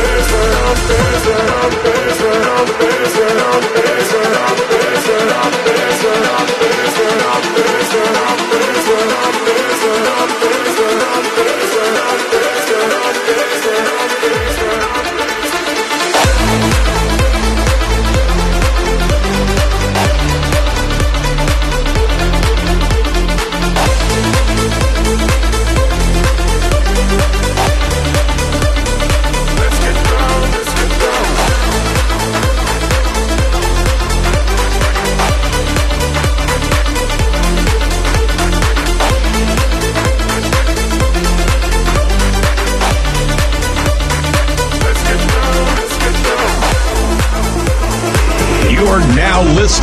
burn, burn, burn.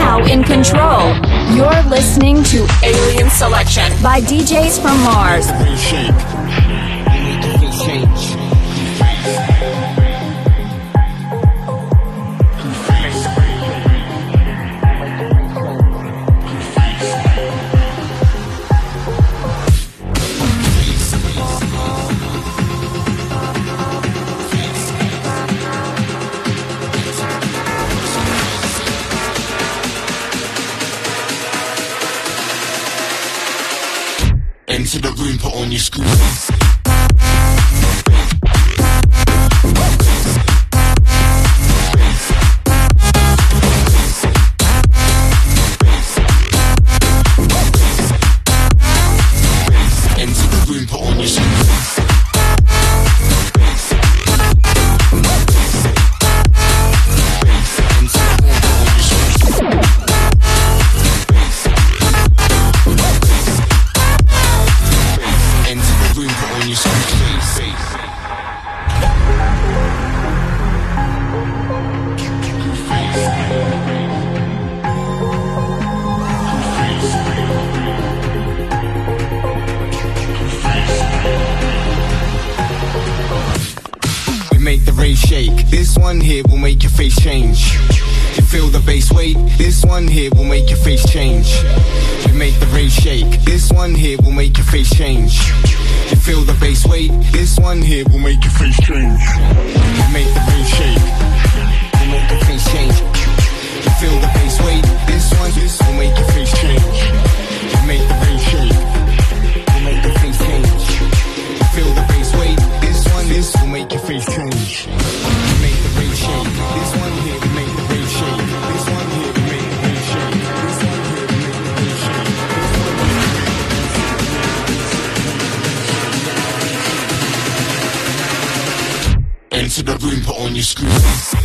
now in control. You're listening to Alien Selection by DJs from Mars. Screaming.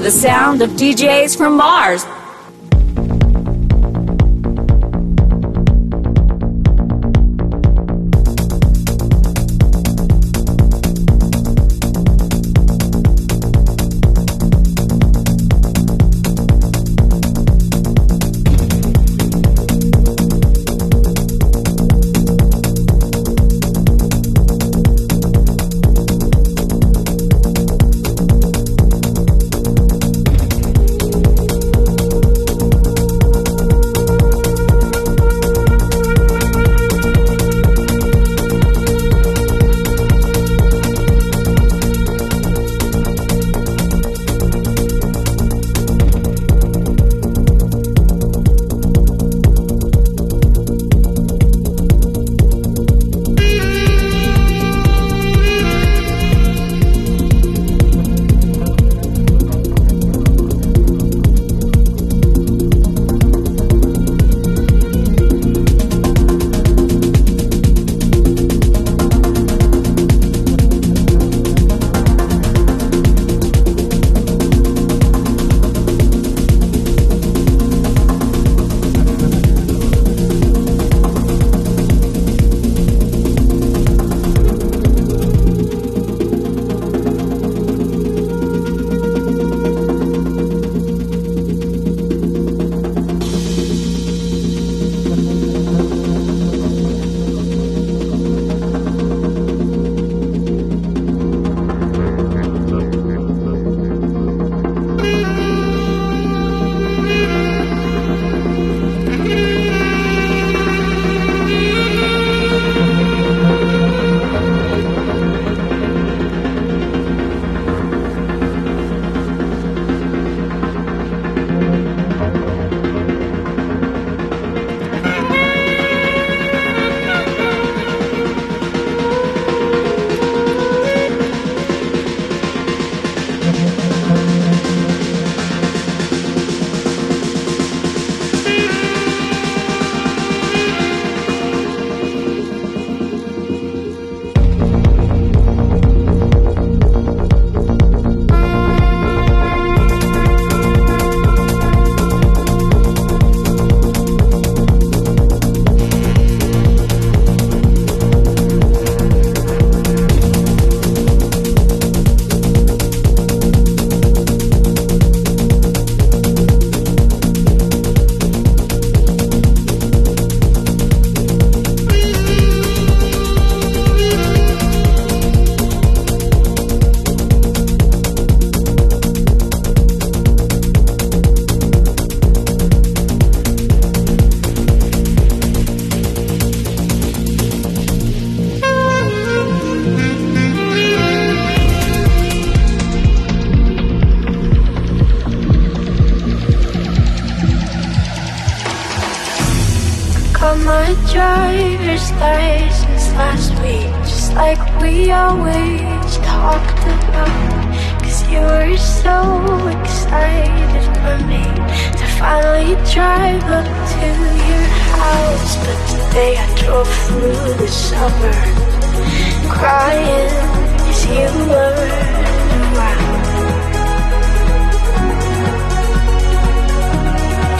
To the sound of DJs from Mars. Always talked about. Cause you were so excited for me to finally drive up to your house. But today I drove through the suburbs, crying as you weren't around.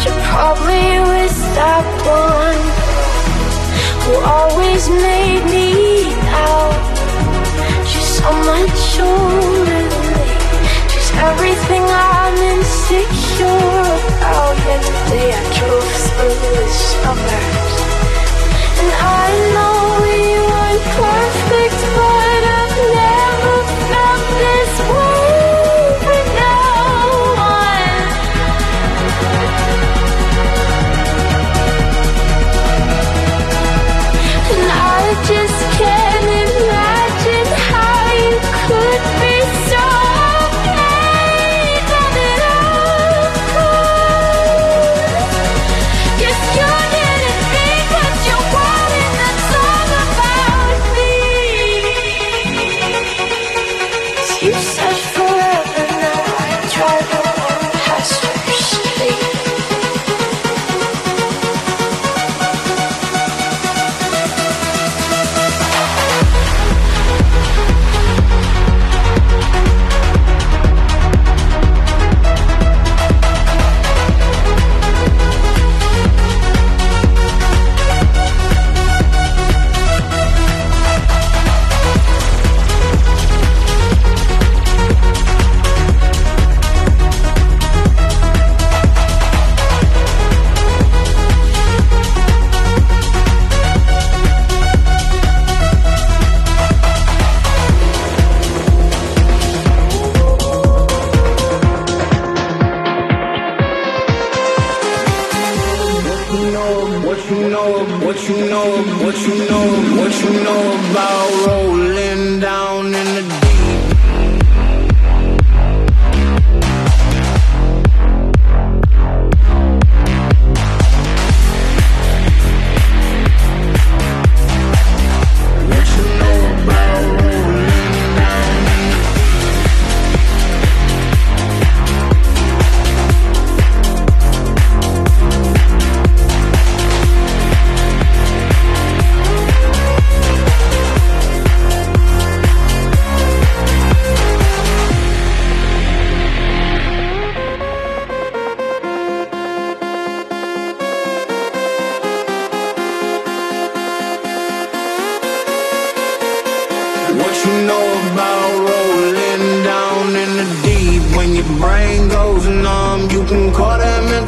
You probably was that one who always made me doubt. So much older than me. She's everything I'm insecure about. Yet today I drove through the suburbs, and I know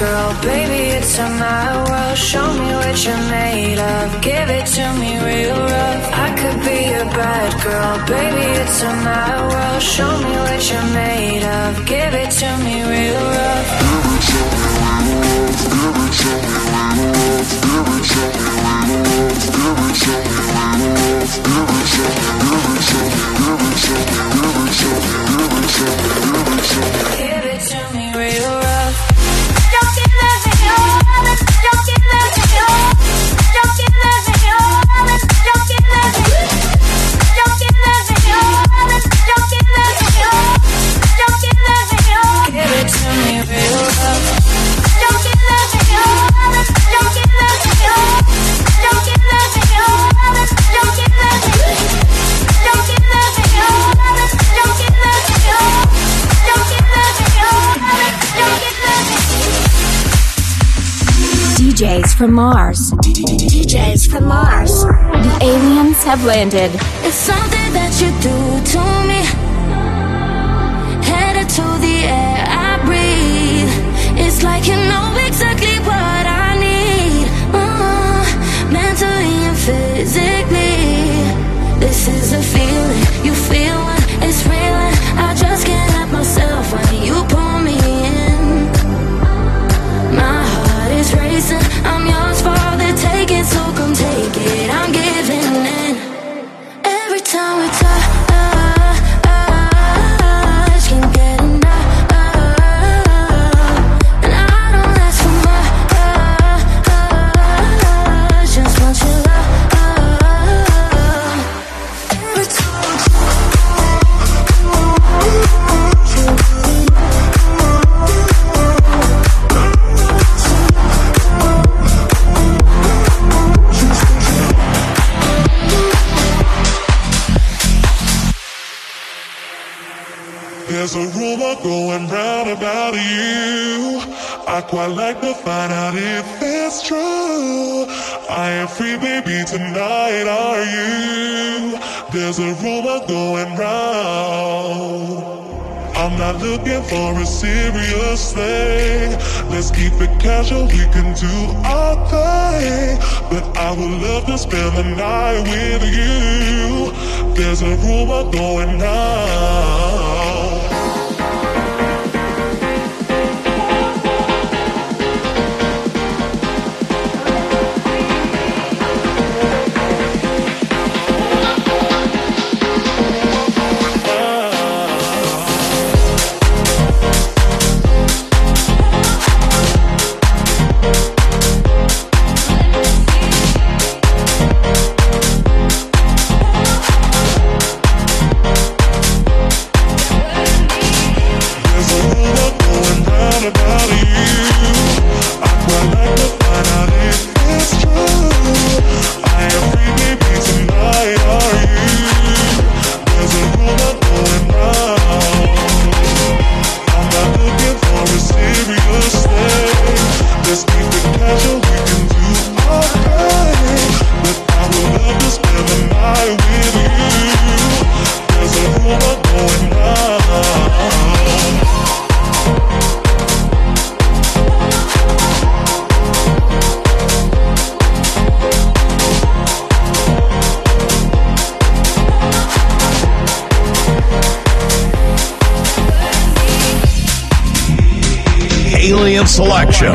Girl, baby, it's a my world. Show me what you're made of, give it to me real rough. I could be a bad girl, baby, it's a my world. Show me what you're made of, give it to me real rough. Give it to DJs from Mars. DJs from Mars. The aliens have landed. It's something that you do to me. Headed to the air I breathe. It's like you know going round about you. I quite like to find out if it's true. I am free, baby, tonight, are you? There's a rumor going round. I'm not looking for a serious thing. Let's keep it casual, we can do our thing. But I would love to spend the night with you. There's a rumor going round. Selection.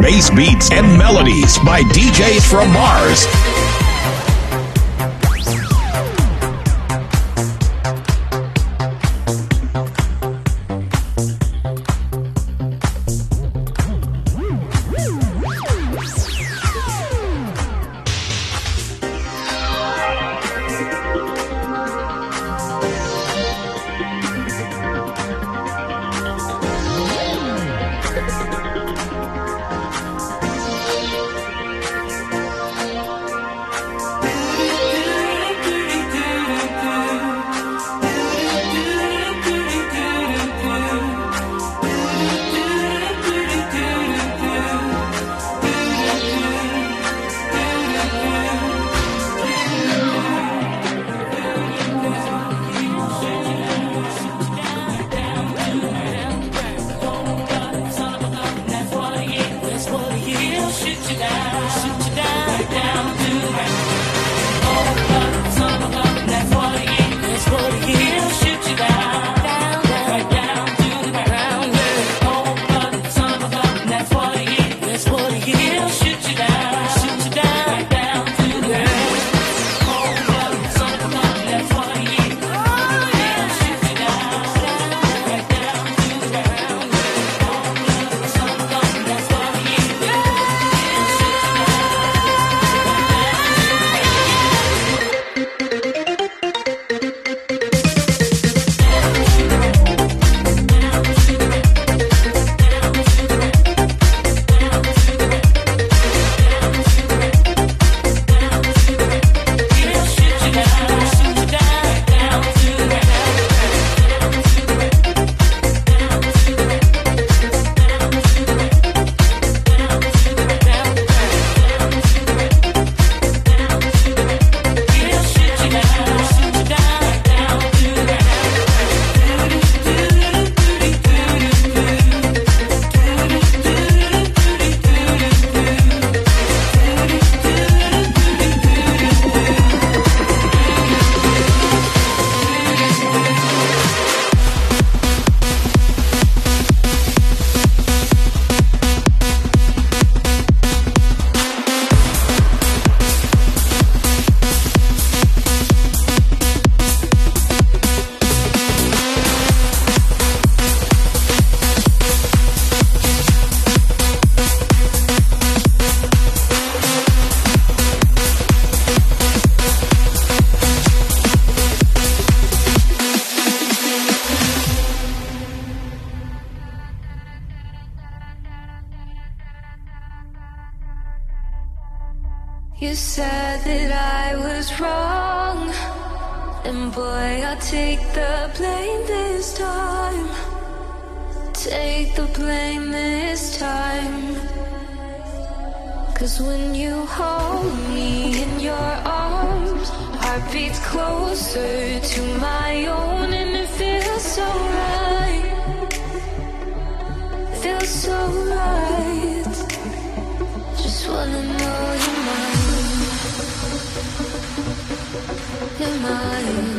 Bass beats and melodies by DJs from Mars. mind.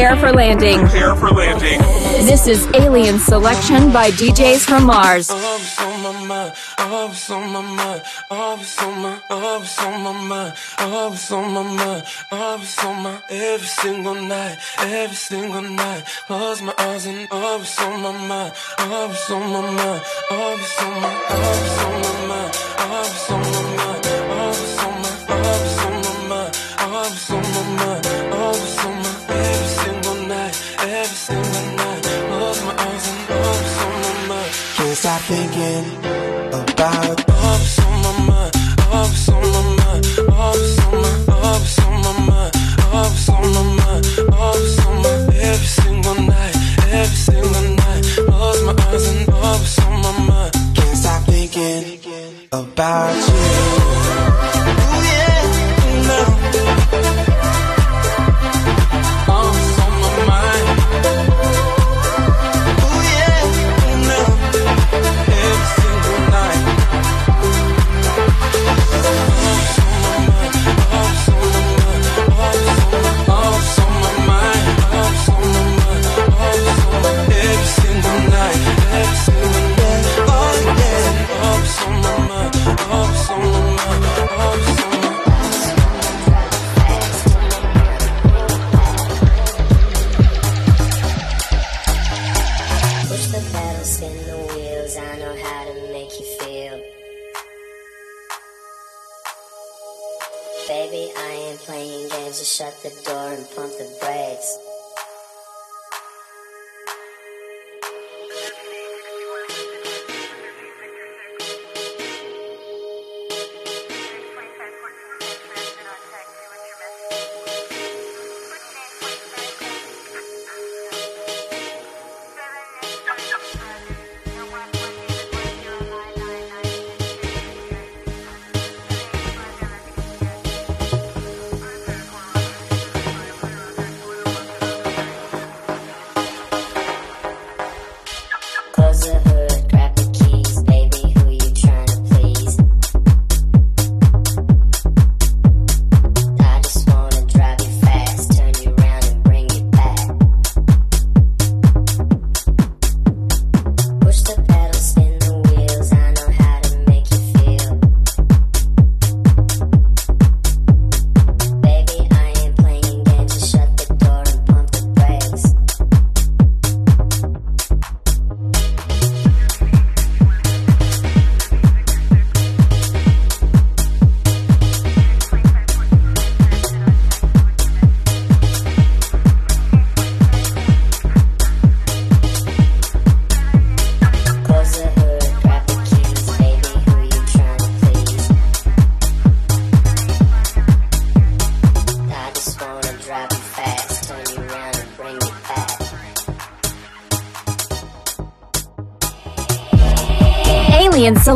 Prepare for landing. Prepare for landing. This is Alien Selection by DJs from Mars. Every single night, every single night, close my eyes and always on my mind, always on my mind, always on my, always on my mind, always on my mind, always on my, always on my mind, always on my mind. thinking.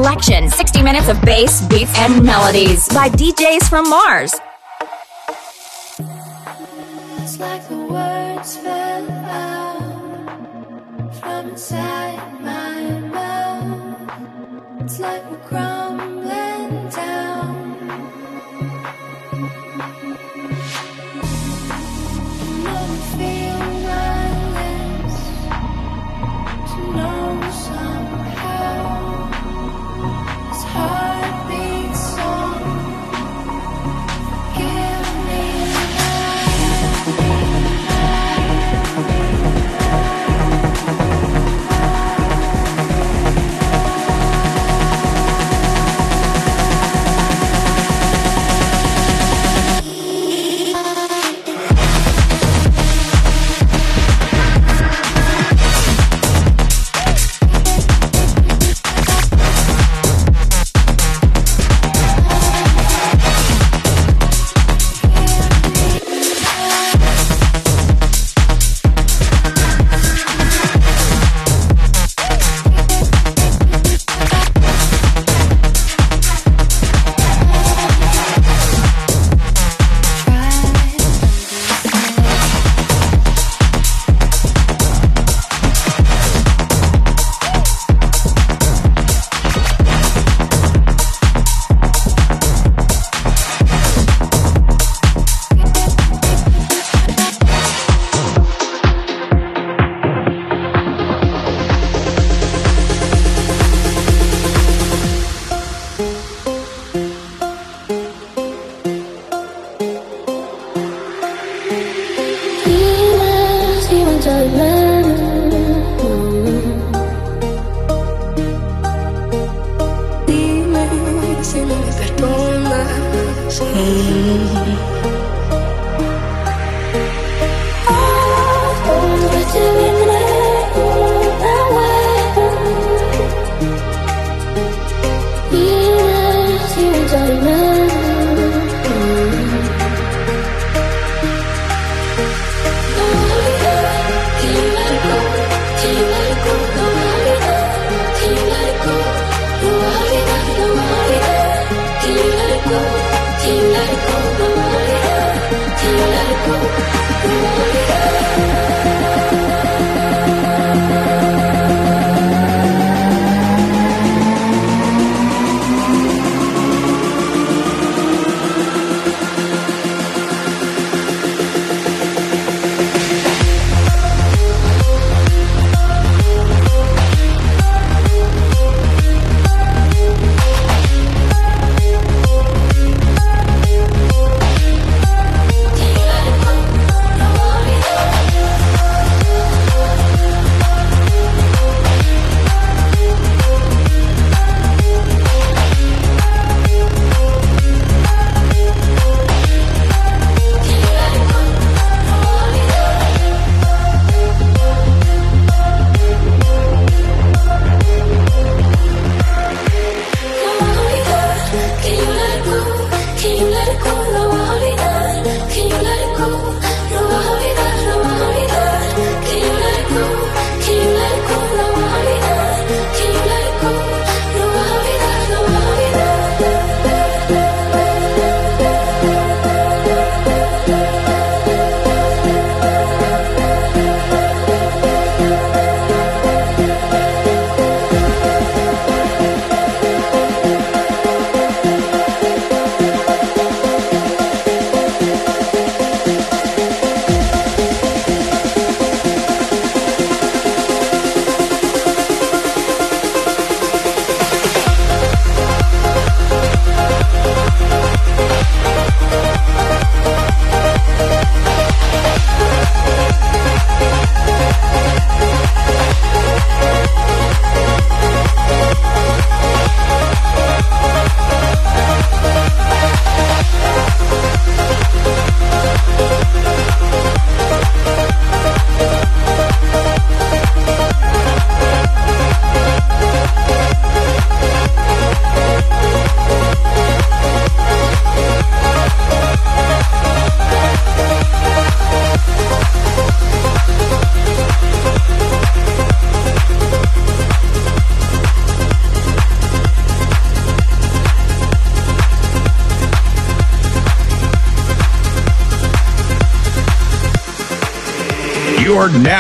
selection, 60 minutes of bass, beats, and melodies by DJs from Mars.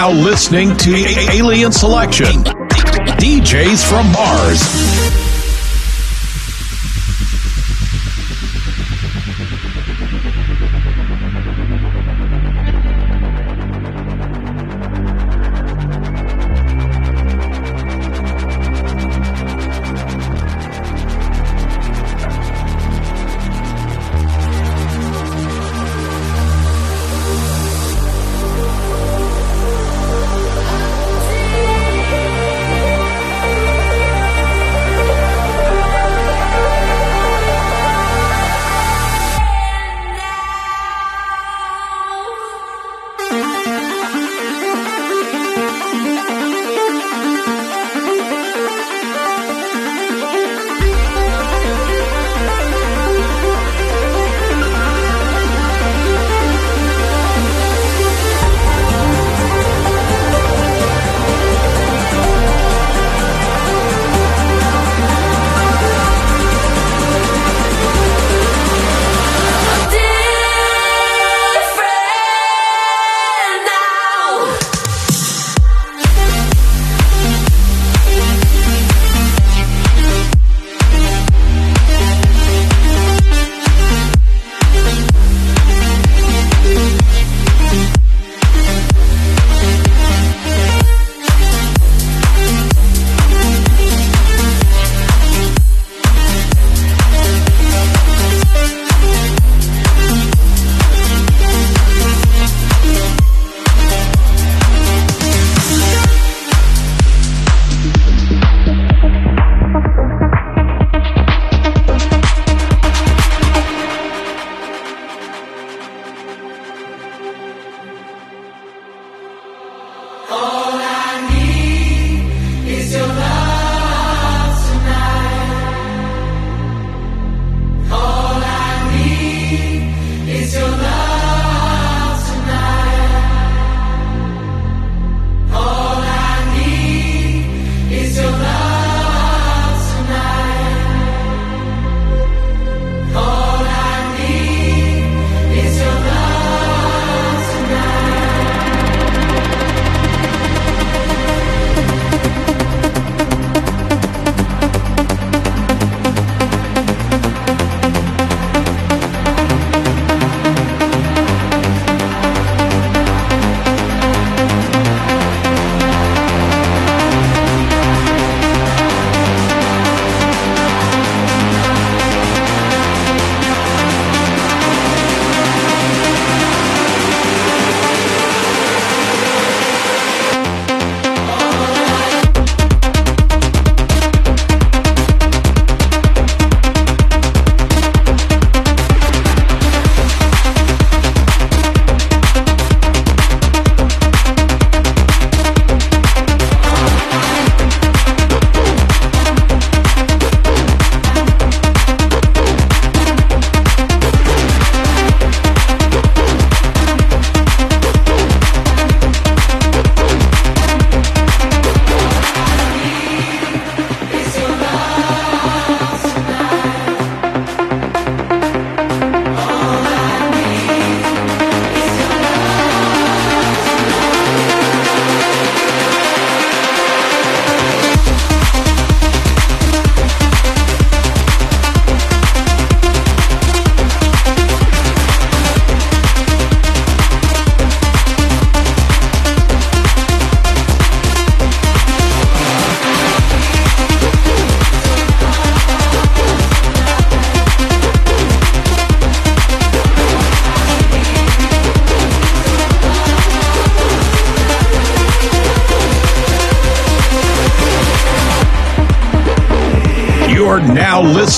Now listening to Alien Selection. DJs from Mars.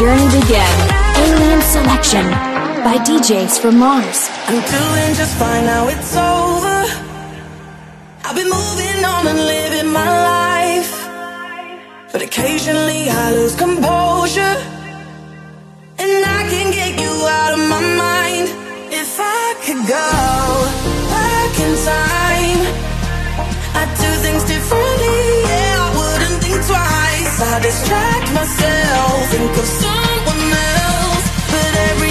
journey began. Alien Selection by DJs from Mars. I'm doing just fine now, it's over. I've been moving on and living my life. But occasionally I lose composure. And I can get you out of my mind. If I could go back in time, I'd do things differently. Yeah. I distract myself, think of someone else, but every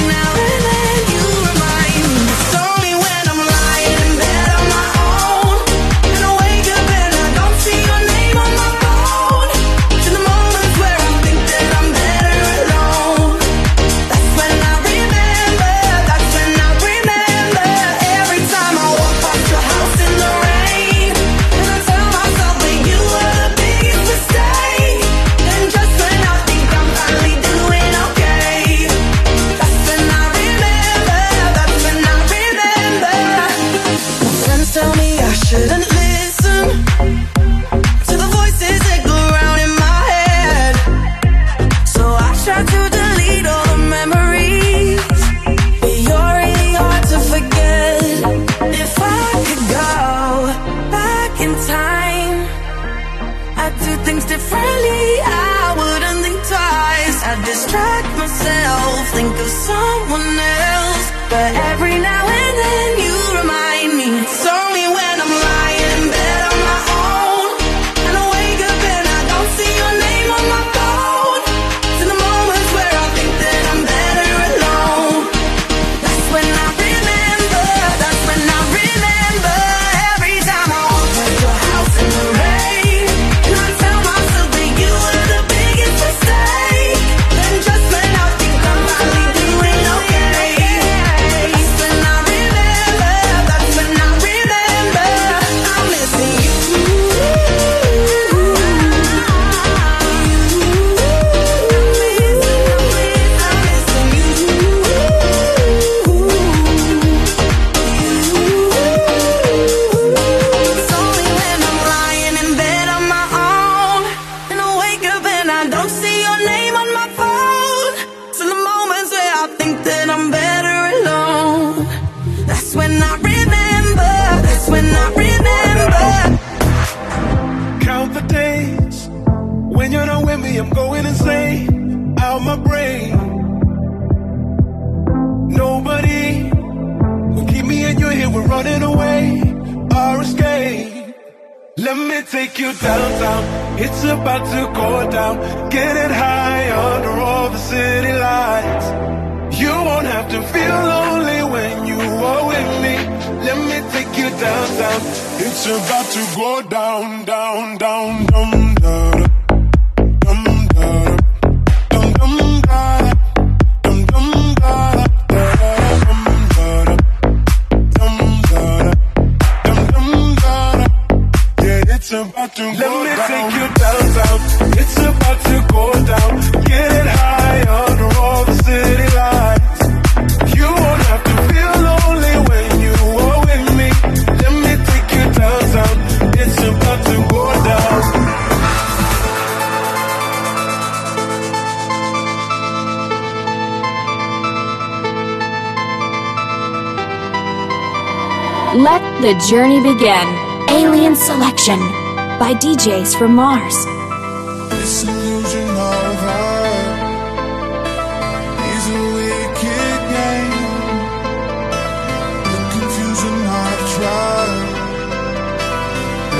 Let the journey begin. Alien Selection by DJs from Mars. This illusion of her is a wicked game. The confusion I've tried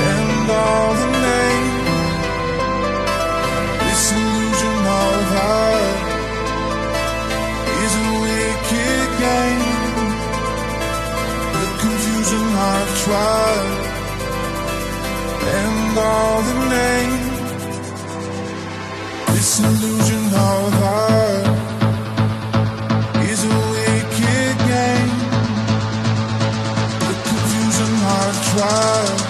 and all the names. This illusion of her is a wicked game. Tried and all the name. This illusion of heart is a wicked game. The confusion I've tried